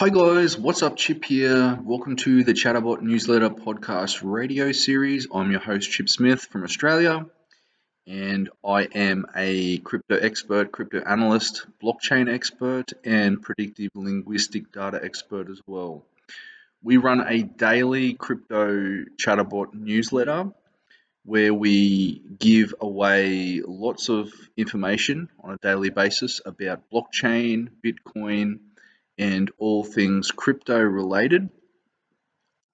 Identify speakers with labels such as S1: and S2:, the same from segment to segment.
S1: Hi guys, what's up? Chip here. Welcome to the Chatterbot Newsletter Podcast Radio Series. I'm your host, Chip Smith from Australia, and I am a crypto expert, crypto analyst, blockchain expert, and predictive linguistic data expert as well. We run a daily crypto Chatterbot newsletter where we give away lots of information on a daily basis about blockchain, Bitcoin, and all things crypto related.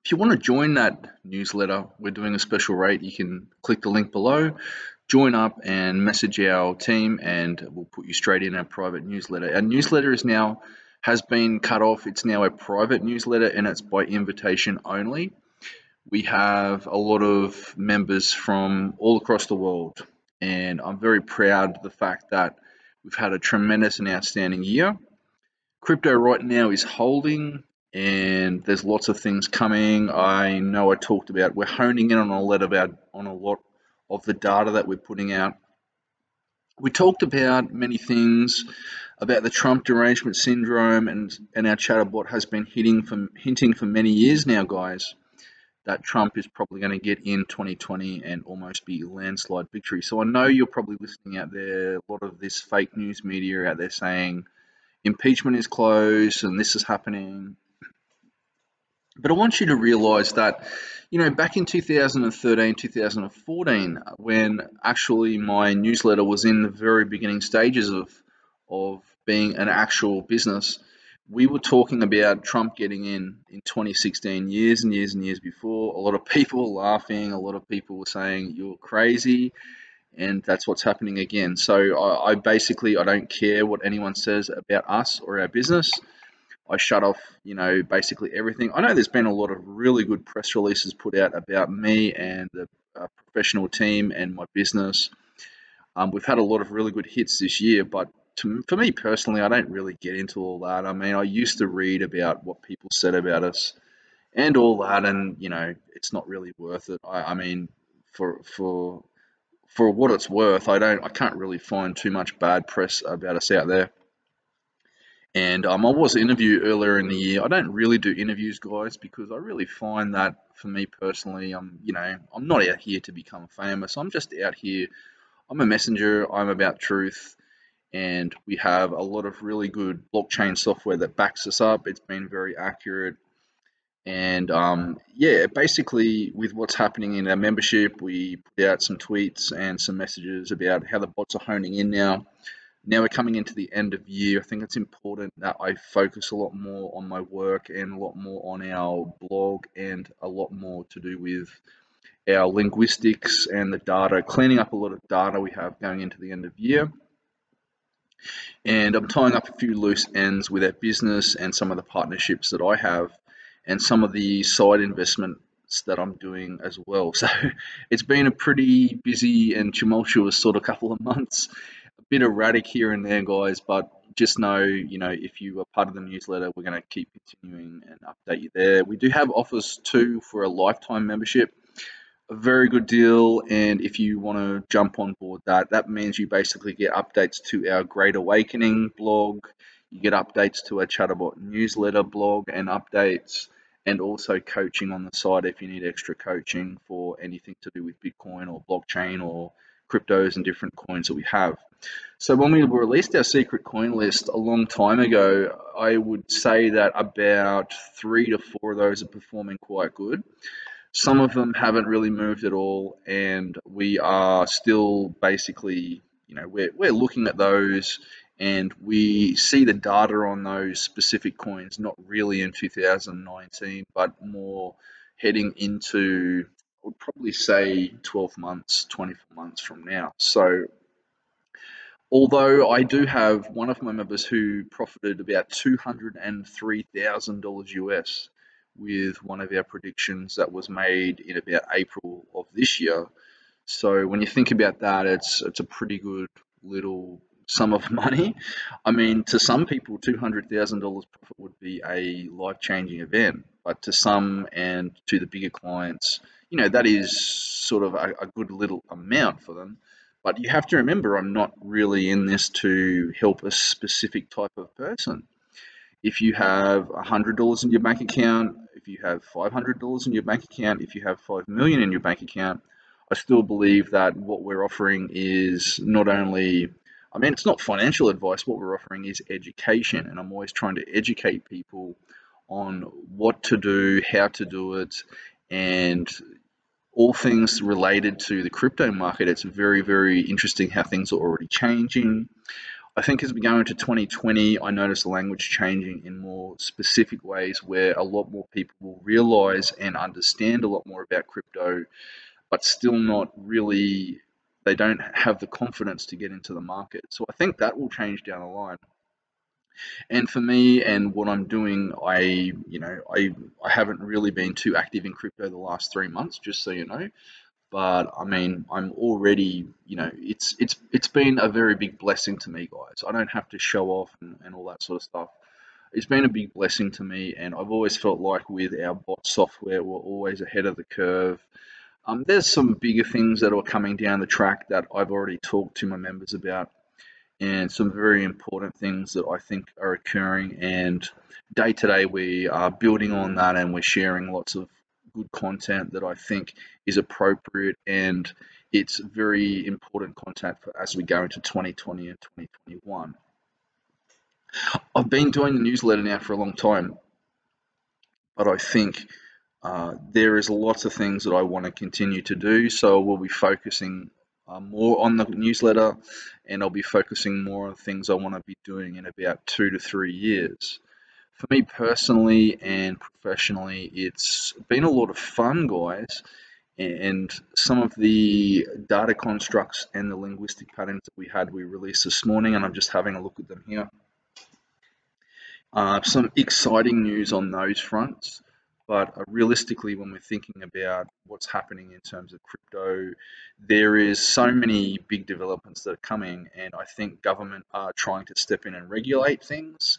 S1: If you want to join that newsletter, we're doing a special rate. You can click the link below, join up, and message our team, and we'll put you straight in our private newsletter. Our newsletter is now has been cut off. It's now a private newsletter, and it's by invitation only. We have a lot of members from all across the world, and I'm very proud of the fact that we've had a tremendous and outstanding year crypto right now is holding and there's lots of things coming. I know I talked about we're honing in on a lot about on a lot of the data that we're putting out. We talked about many things about the Trump derangement syndrome and and our chatterbot has been hitting from hinting for many years now, guys, that Trump is probably going to get in 2020 and almost be landslide victory. So I know you're probably listening out there, a lot of this fake news media out there saying impeachment is closed and this is happening. But I want you to realize that, you know, back in 2013, 2014, when actually my newsletter was in the very beginning stages of, of being an actual business, we were talking about Trump getting in in 2016, years and years and years before. A lot of people were laughing, a lot of people were saying, You're crazy and that's what's happening again. So I, I, basically I don't care what anyone says about us or our business. I shut off, you know, basically everything. I know there's been a lot of really good press releases put out about me and the uh, professional team and my business. Um, we've had a lot of really good hits this year, but to, for me personally, I don't really get into all that. I mean, I used to read about what people said about us and all that, and you know, it's not really worth it. I, I mean, for for for what it's worth, I don't, I can't really find too much bad press about us out there. And um, I was interviewed earlier in the year. I don't really do interviews, guys, because I really find that for me personally, I'm, you know, I'm not out here to become famous. I'm just out here. I'm a messenger. I'm about truth, and we have a lot of really good blockchain software that backs us up. It's been very accurate. And um, yeah, basically, with what's happening in our membership, we put out some tweets and some messages about how the bots are honing in now. Now we're coming into the end of year. I think it's important that I focus a lot more on my work and a lot more on our blog and a lot more to do with our linguistics and the data, cleaning up a lot of data we have going into the end of year. And I'm tying up a few loose ends with our business and some of the partnerships that I have and some of the side investments that I'm doing as well. So it's been a pretty busy and tumultuous sort of couple of months. A bit erratic here and there, guys, but just know, you know, if you are part of the newsletter, we're going to keep continuing and update you there. We do have offers too for a lifetime membership. A very good deal, and if you want to jump on board that, that means you basically get updates to our Great Awakening blog, you get updates to our Chatterbot newsletter blog and updates and also coaching on the side if you need extra coaching for anything to do with Bitcoin or blockchain or cryptos and different coins that we have. So when we released our secret coin list a long time ago, I would say that about three to four of those are performing quite good. Some of them haven't really moved at all, and we are still basically, you know, we're, we're looking at those and we see the data on those specific coins not really in 2019 but more heading into I would probably say 12 months 24 months from now. So although I do have one of my members who profited about $203,000 US with one of our predictions that was made in about April of this year. So when you think about that it's it's a pretty good little sum of money. I mean, to some people, $200,000 profit would be a life changing event, but to some and to the bigger clients, you know, that is sort of a, a good little amount for them. But you have to remember, I'm not really in this to help a specific type of person. if you have $100 in your bank account, if you have $500 in your bank account, if you have 5 million in your bank account, I still believe that what we're offering is not only I mean, it's not financial advice. What we're offering is education, and I'm always trying to educate people on what to do, how to do it, and all things related to the crypto market. It's very, very interesting how things are already changing. I think as we go into 2020, I notice the language changing in more specific ways where a lot more people will realize and understand a lot more about crypto, but still not really, they don't have the confidence to get into the market. So I think that will change down the line. And for me and what I'm doing, I, you know, I, I haven't really been too active in crypto the last three months, just so you know but I mean, I'm already, you know, it's it's it's been a very big blessing to me, guys. I don't have to show off and, and all that sort of stuff. It's been a big blessing to me, and I've always felt like with our bot software, we're always ahead of the curve. Um, there's some bigger things that are coming down the track that I've already talked to my members about, and some very important things that I think are occurring. And day to day, we are building on that, and we're sharing lots of good content that I think is appropriate and it's very important content for as we go into 2020 and 2021. I've been doing the newsletter now for a long time, but I think uh, there is lots of things that I want to continue to do. So we'll be focusing uh, more on the newsletter and I'll be focusing more on things I want to be doing in about two to three years for me personally and professionally, it's been a lot of fun, guys. And some of the data constructs and the linguistic patterns that we had, we released this morning, and I'm just having a look at them here. Uh, some exciting news on those fronts, but uh, realistically, when we're thinking about what's happening in terms of crypto, there is so many big developments that are coming, and I think government are trying to step in and regulate things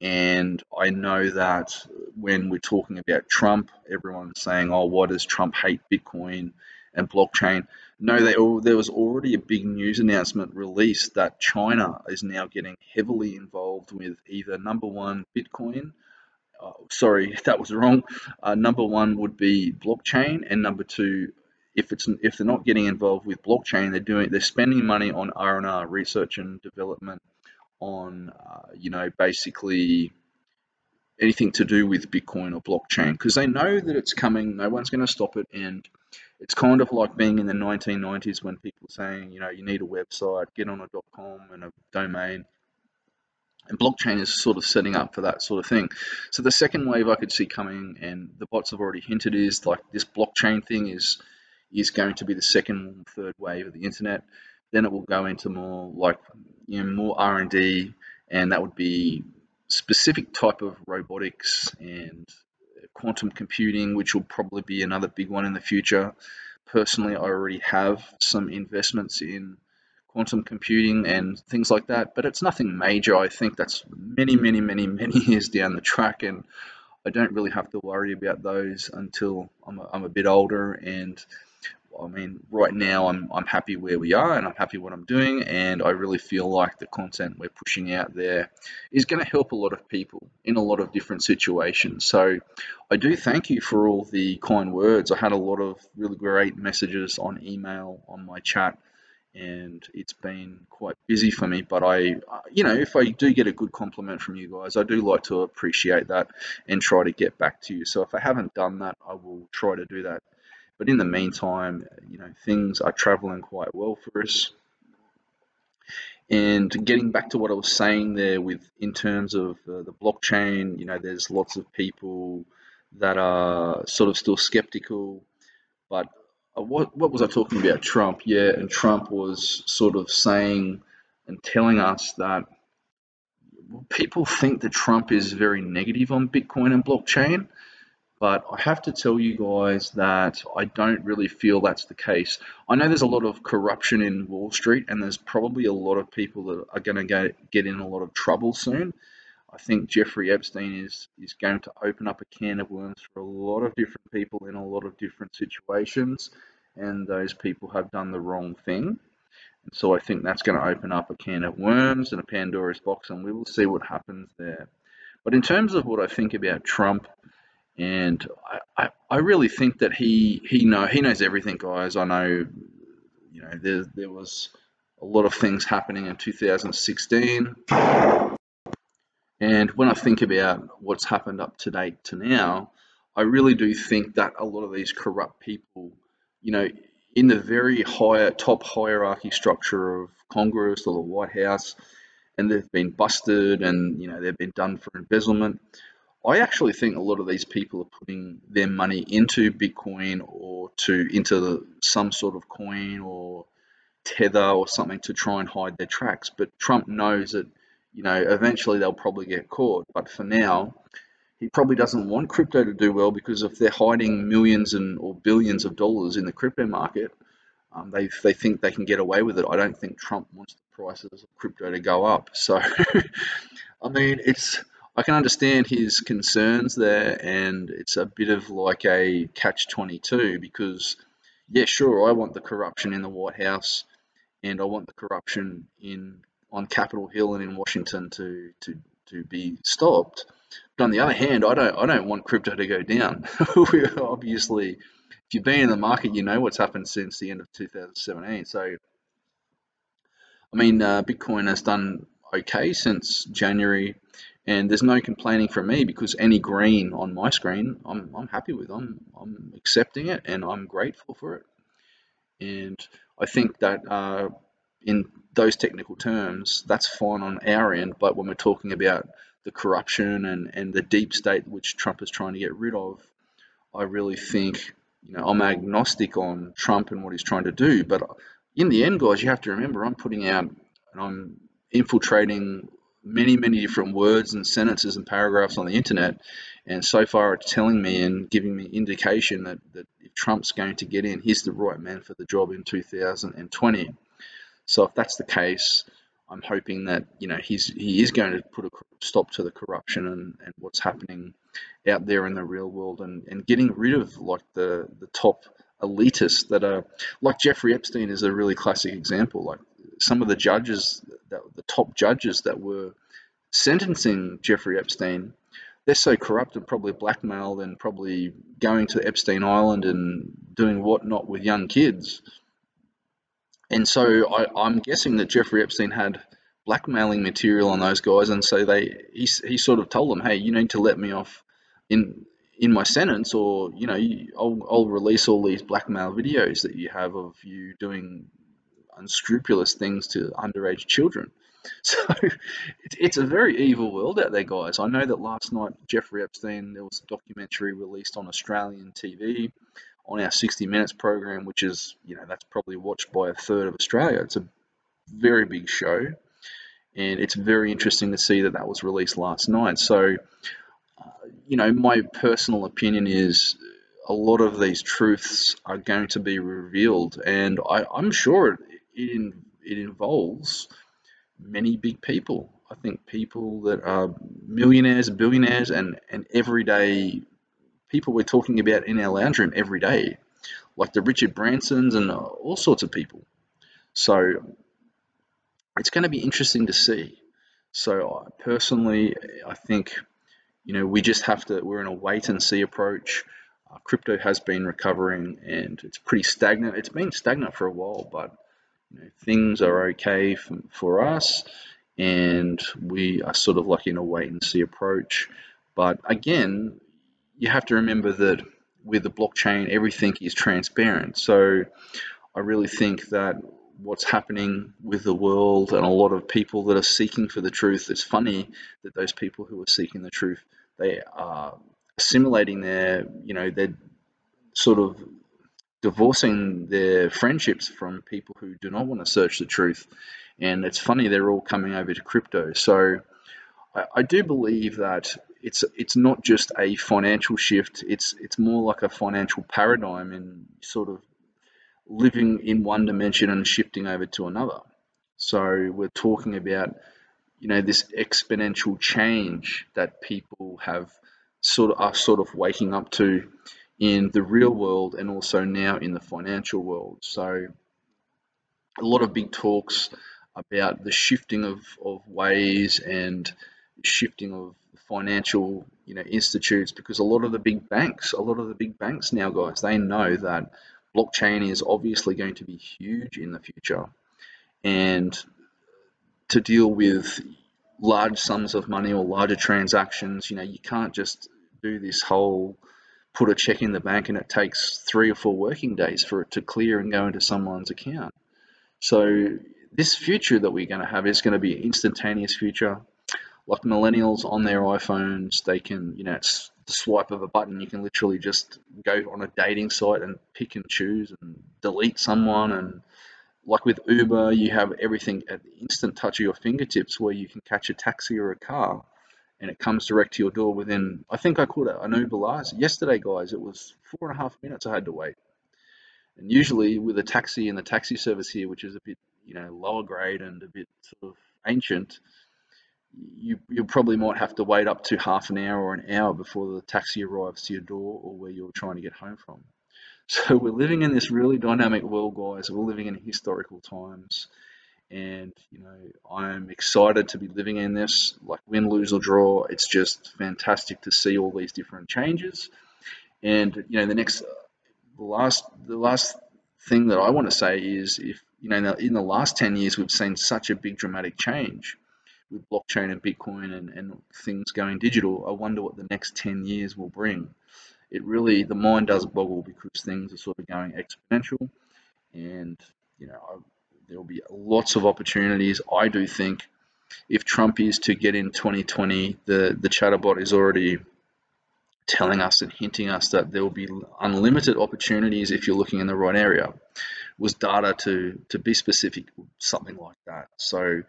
S1: and I know that when we're talking about Trump, everyone's saying, oh, why does Trump hate Bitcoin and blockchain? No, they, there was already a big news announcement released that China is now getting heavily involved with either number one, Bitcoin. Uh, sorry, that was wrong. Uh, number one would be blockchain, and number two, if it's if they're not getting involved with blockchain, they're doing they're spending money on R and R, research and development on, uh, you know, basically anything to do with Bitcoin or blockchain because they know that it's coming. No one's going to stop it. And it's kind of like being in the 1990s when people were saying, you know, you need a website, get on a .com and a domain. And blockchain is sort of setting up for that sort of thing. So the second wave I could see coming, and the bots have already hinted, is like this blockchain thing is is going to be the second, third wave of the internet. Then it will go into more like you know more R and D, and that would be specific type of robotics and quantum computing, which will probably be another big one in the future. Personally, I already have some investments in quantum computing and things like that, but it's nothing major. I think that's many, many, many, many years down the track, and I don't really have to worry about those until I'm a, I'm a bit older and I mean, right now I'm, I'm happy where we are and I'm happy what I'm doing. And I really feel like the content we're pushing out there is going to help a lot of people in a lot of different situations. So I do thank you for all the kind words. I had a lot of really great messages on email, on my chat, and it's been quite busy for me. But I, you know, if I do get a good compliment from you guys, I do like to appreciate that and try to get back to you. So if I haven't done that, I will try to do that but in the meantime, you know, things are traveling quite well for us. And getting back to what I was saying there with in terms of uh, the blockchain, you know, there's lots of people that are sort of still skeptical. But uh, Uh, what, what was I talking about? Trump, yeah, and Trump was sort of saying and telling us that people think that Trump is very negative on Bitcoin and blockchain. But I have to tell you guys that I don't really feel that's the case. I know there's a lot of corruption in Wall Street, and there's probably a lot of people that are going to get, get in a lot of trouble soon. I think Jeffrey Epstein is, is going to open up a can of worms for a lot of different people in a lot of different situations, and those people have done the wrong thing. And so I think that's going to open up a can of worms and a Pandora's box, and we will see what happens there. But in terms of what I think about Trump, and I, I, I really think that he he know he knows everything, guys. I know, you know, there there was a lot of things happening in 2016. And when I think about what's happened up to date to now, I really do think that a lot of these corrupt people, you know, in the very higher top hierarchy structure of Congress or the White House, and they've been busted and you know they've been done for embezzlement. I actually think a lot of these people are putting their money into Bitcoin or to into the, some sort of coin or tether or something to try and hide their tracks. But Trump knows that you know eventually they'll probably get caught. But for now, he probably doesn't want crypto to do well because if they're hiding millions and or billions of dollars in the crypto market, um, they they think they can get away with it. I don't think Trump wants the prices of crypto to go up. So, I mean, it's I can understand his concerns there, and it's a bit of like a catch twenty two because, yeah, sure, I want the corruption in the White House, and I want the corruption in on Capitol Hill and in Washington to to to be stopped. But on the other hand, I don't I don't want crypto to go down. obviously, if you've been in the market, you know what's happened since the end of 2017. So, I mean, uh, Bitcoin has done okay since January, and there's no complaining from me because any green on my screen, I'm, I'm happy with. I'm I'm accepting it, and I'm grateful for it. And I think that uh, in those technical terms, that's fine on our end. But when we're talking about the corruption and, and the deep state which Trump is trying to get rid of, I really think, you know, I'm agnostic on Trump and what he's trying to do. But in the end, guys, you have to remember I'm putting out and I'm infiltrating many, many different words and sentences and paragraphs on the internet. And so far, it's telling me and giving me indication that, that if Trump's going to get in, he's the right man for the job in 2020. So if that's the case, I'm hoping that you know he's he is going to put a stop to the corruption and, and what's happening out there in the real world and, and getting rid of like the the top elitists that are like Jeffrey Epstein is a really classic example. Like some of the judges that the top judges that were sentencing Jeffrey Epstein, they're so corrupt and probably blackmailed and probably going to Epstein Island and doing whatnot with young kids and so I, am guessing that Jeffrey Epstein had blackmailing material on those guys, and so they he, he sort of told them, hey, you need to let me off in in my sentence, or you know, I'll, I'll release all these blackmail videos that you have of you doing unscrupulous things to underage children. So it's, it's a very evil world out there, guys. I know that last night Jeffrey Epstein, there was a documentary released on Australian TV on our 60 Minutes program, which is, you know, that's probably watched by a third of Australia. It's a very big show, and it's very interesting to see that that was released last night. So, uh, you know, my personal opinion is a lot of these truths are going to be revealed, and I, am sure it, it, it involves many big people. I think people that are millionaires, billionaires, and, and everyday people we're talking about in our lounge room every day, like the Richard Bransons and all sorts of people. So it's going to be interesting to see. So I personally, I think you know we just have to. We're in a wait and see approach. Uh, crypto has been recovering and it's pretty stagnant. It's been stagnant for a while, but you know, things are okay for us, and we are sort of like in a wait and see approach. But again, you have to remember that with the blockchain, everything is transparent. So I really think that what's happening with the world and a lot of people that are seeking for the truth, it's funny that those people who are seeking the truth, they are assimilating their, you know, they're sort of divorcing their friendships from people who do not want to search the truth. And it's funny, they're all coming over to crypto. So I, I do believe that it's it's not just a financial shift. It's it's more like a financial paradigm and sort of living in one dimension and shifting over to another. So we're talking about you know this exponential change that people have sort of are sort of waking up to in the real world and also now in the financial world. So a lot of big talks about the shifting of, of ways and shifting of financial you know institutes because a lot of the big banks, a lot of the big banks now, guys, they know that blockchain is obviously going to be huge in the future, and to deal with large sums of money or larger transactions, you know, you can't just do this whole put a check in the bank and it takes three or four working days for it to clear and go into someone's account. So this future that we're going to have is going to be an instantaneous future. Like millennials on their iPhones, they can, you know, it's the swipe of a button. You can literally just go on a dating site and pick and choose and delete someone. And like with Uber, you have everything at the instant touch of your fingertips where you can catch a taxi or a car and it comes direct to your door within, I think I called it an Uber last, yesterday, guys, it was four and a half minutes I had to wait. And usually with a taxi and the taxi service here, which is a bit, you know, lower grade and a bit sort of ancient, you you probably might have to wait up to half an hour or an hour before the taxi arrives to your door or where you're trying to get home from. So we're living in this really dynamic world, guys. We're living in historical times, and you know I'm excited to be living in this. Like win, lose or draw, it's just fantastic to see all these different changes. And you know the next the last the last thing that I want to say is if you know in the, in the last 10 years we've seen such a big dramatic change with blockchain and Bitcoin and, and things going digital, I wonder what the next 10 years will bring. It really, the mind does boggle because things are sort of going exponential and, you know, there will be lots of opportunities. I do think if Trump is to get in 2020, the, the chatterbot is already telling us and hinting us that there will be unlimited opportunities if you're looking in the right area was data to to be specific something like that. So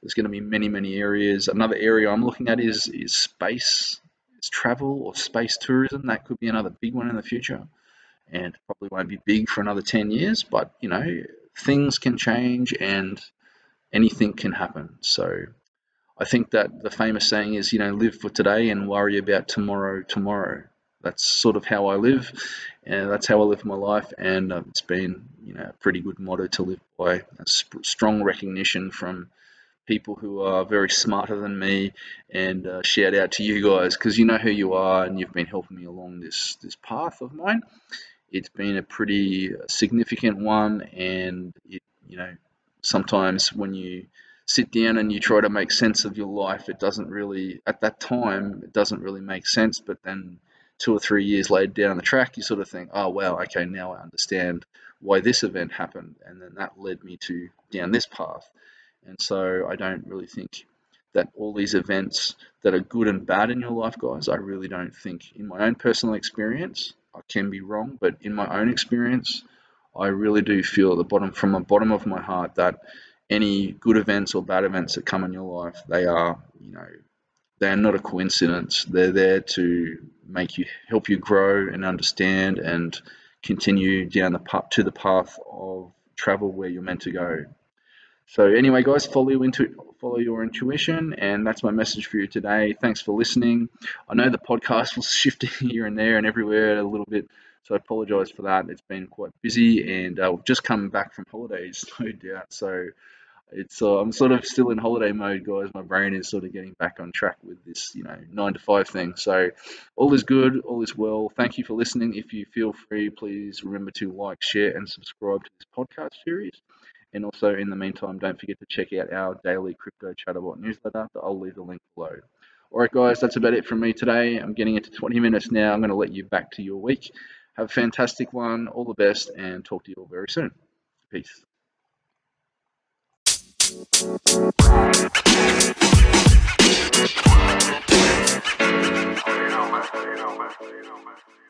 S1: there's going to be many many areas. Another area i'm looking at is is space is travel or space tourism. That could be another big one in the future and probably won't be big for another 10 years but you know things can change and anything can happen. So I think that the famous saying is, you know, live for today and worry about tomorrow tomorrow. That's sort of how I live, and that's how I live my life, and uh, it's been, you know, a pretty good motto to live by. A strong recognition from people who are very smarter than me, and uh, shout out to you guys because you know who you are, and you've been helping me along this this path of mine. It's been a pretty significant one, and it, you know, sometimes when you sit down and you try to make sense of your life, it doesn't really, at that time, it doesn't really make sense. But then two or three years later down the track, you sort of think, oh, wow, okay, now I understand why this event happened. And then that led me to down this path. And so I don't really think that all these events that are good and bad in your life, guys, I really don't think, in my own personal experience, I can be wrong, but in my own experience, I really do feel at the bottom, from the bottom of my heart, that any good events or bad events that come in your life, they are, you know, they're not a coincidence. They're there to make you help you grow and understand and continue down the path to the path of travel where you're meant to go. So anyway, guys, follow into follow your intuition, and that's my message for you today. Thanks for listening. I know the podcast was shifting here and there and everywhere a little bit, so I apologise for that. It's been quite busy, and uh, we've just come back from holidays, no doubt. So it's uh, I'm sort of still in holiday mode, guys. My brain is sort of getting back on track with this, you know, nine to five thing. So all is good, all is well. Thank you for listening. If you feel free, please remember to like, share, and subscribe to this podcast series. And also, in the meantime, don't forget to check out our daily crypto chatterbot newsletter. I'll leave the link below. All right, guys, that's about it from me today. I'm getting into 20 minutes now. I'm going to let you back to your week. Have a fantastic one. All the best, and talk to you all very soon. Peace. You know, man. You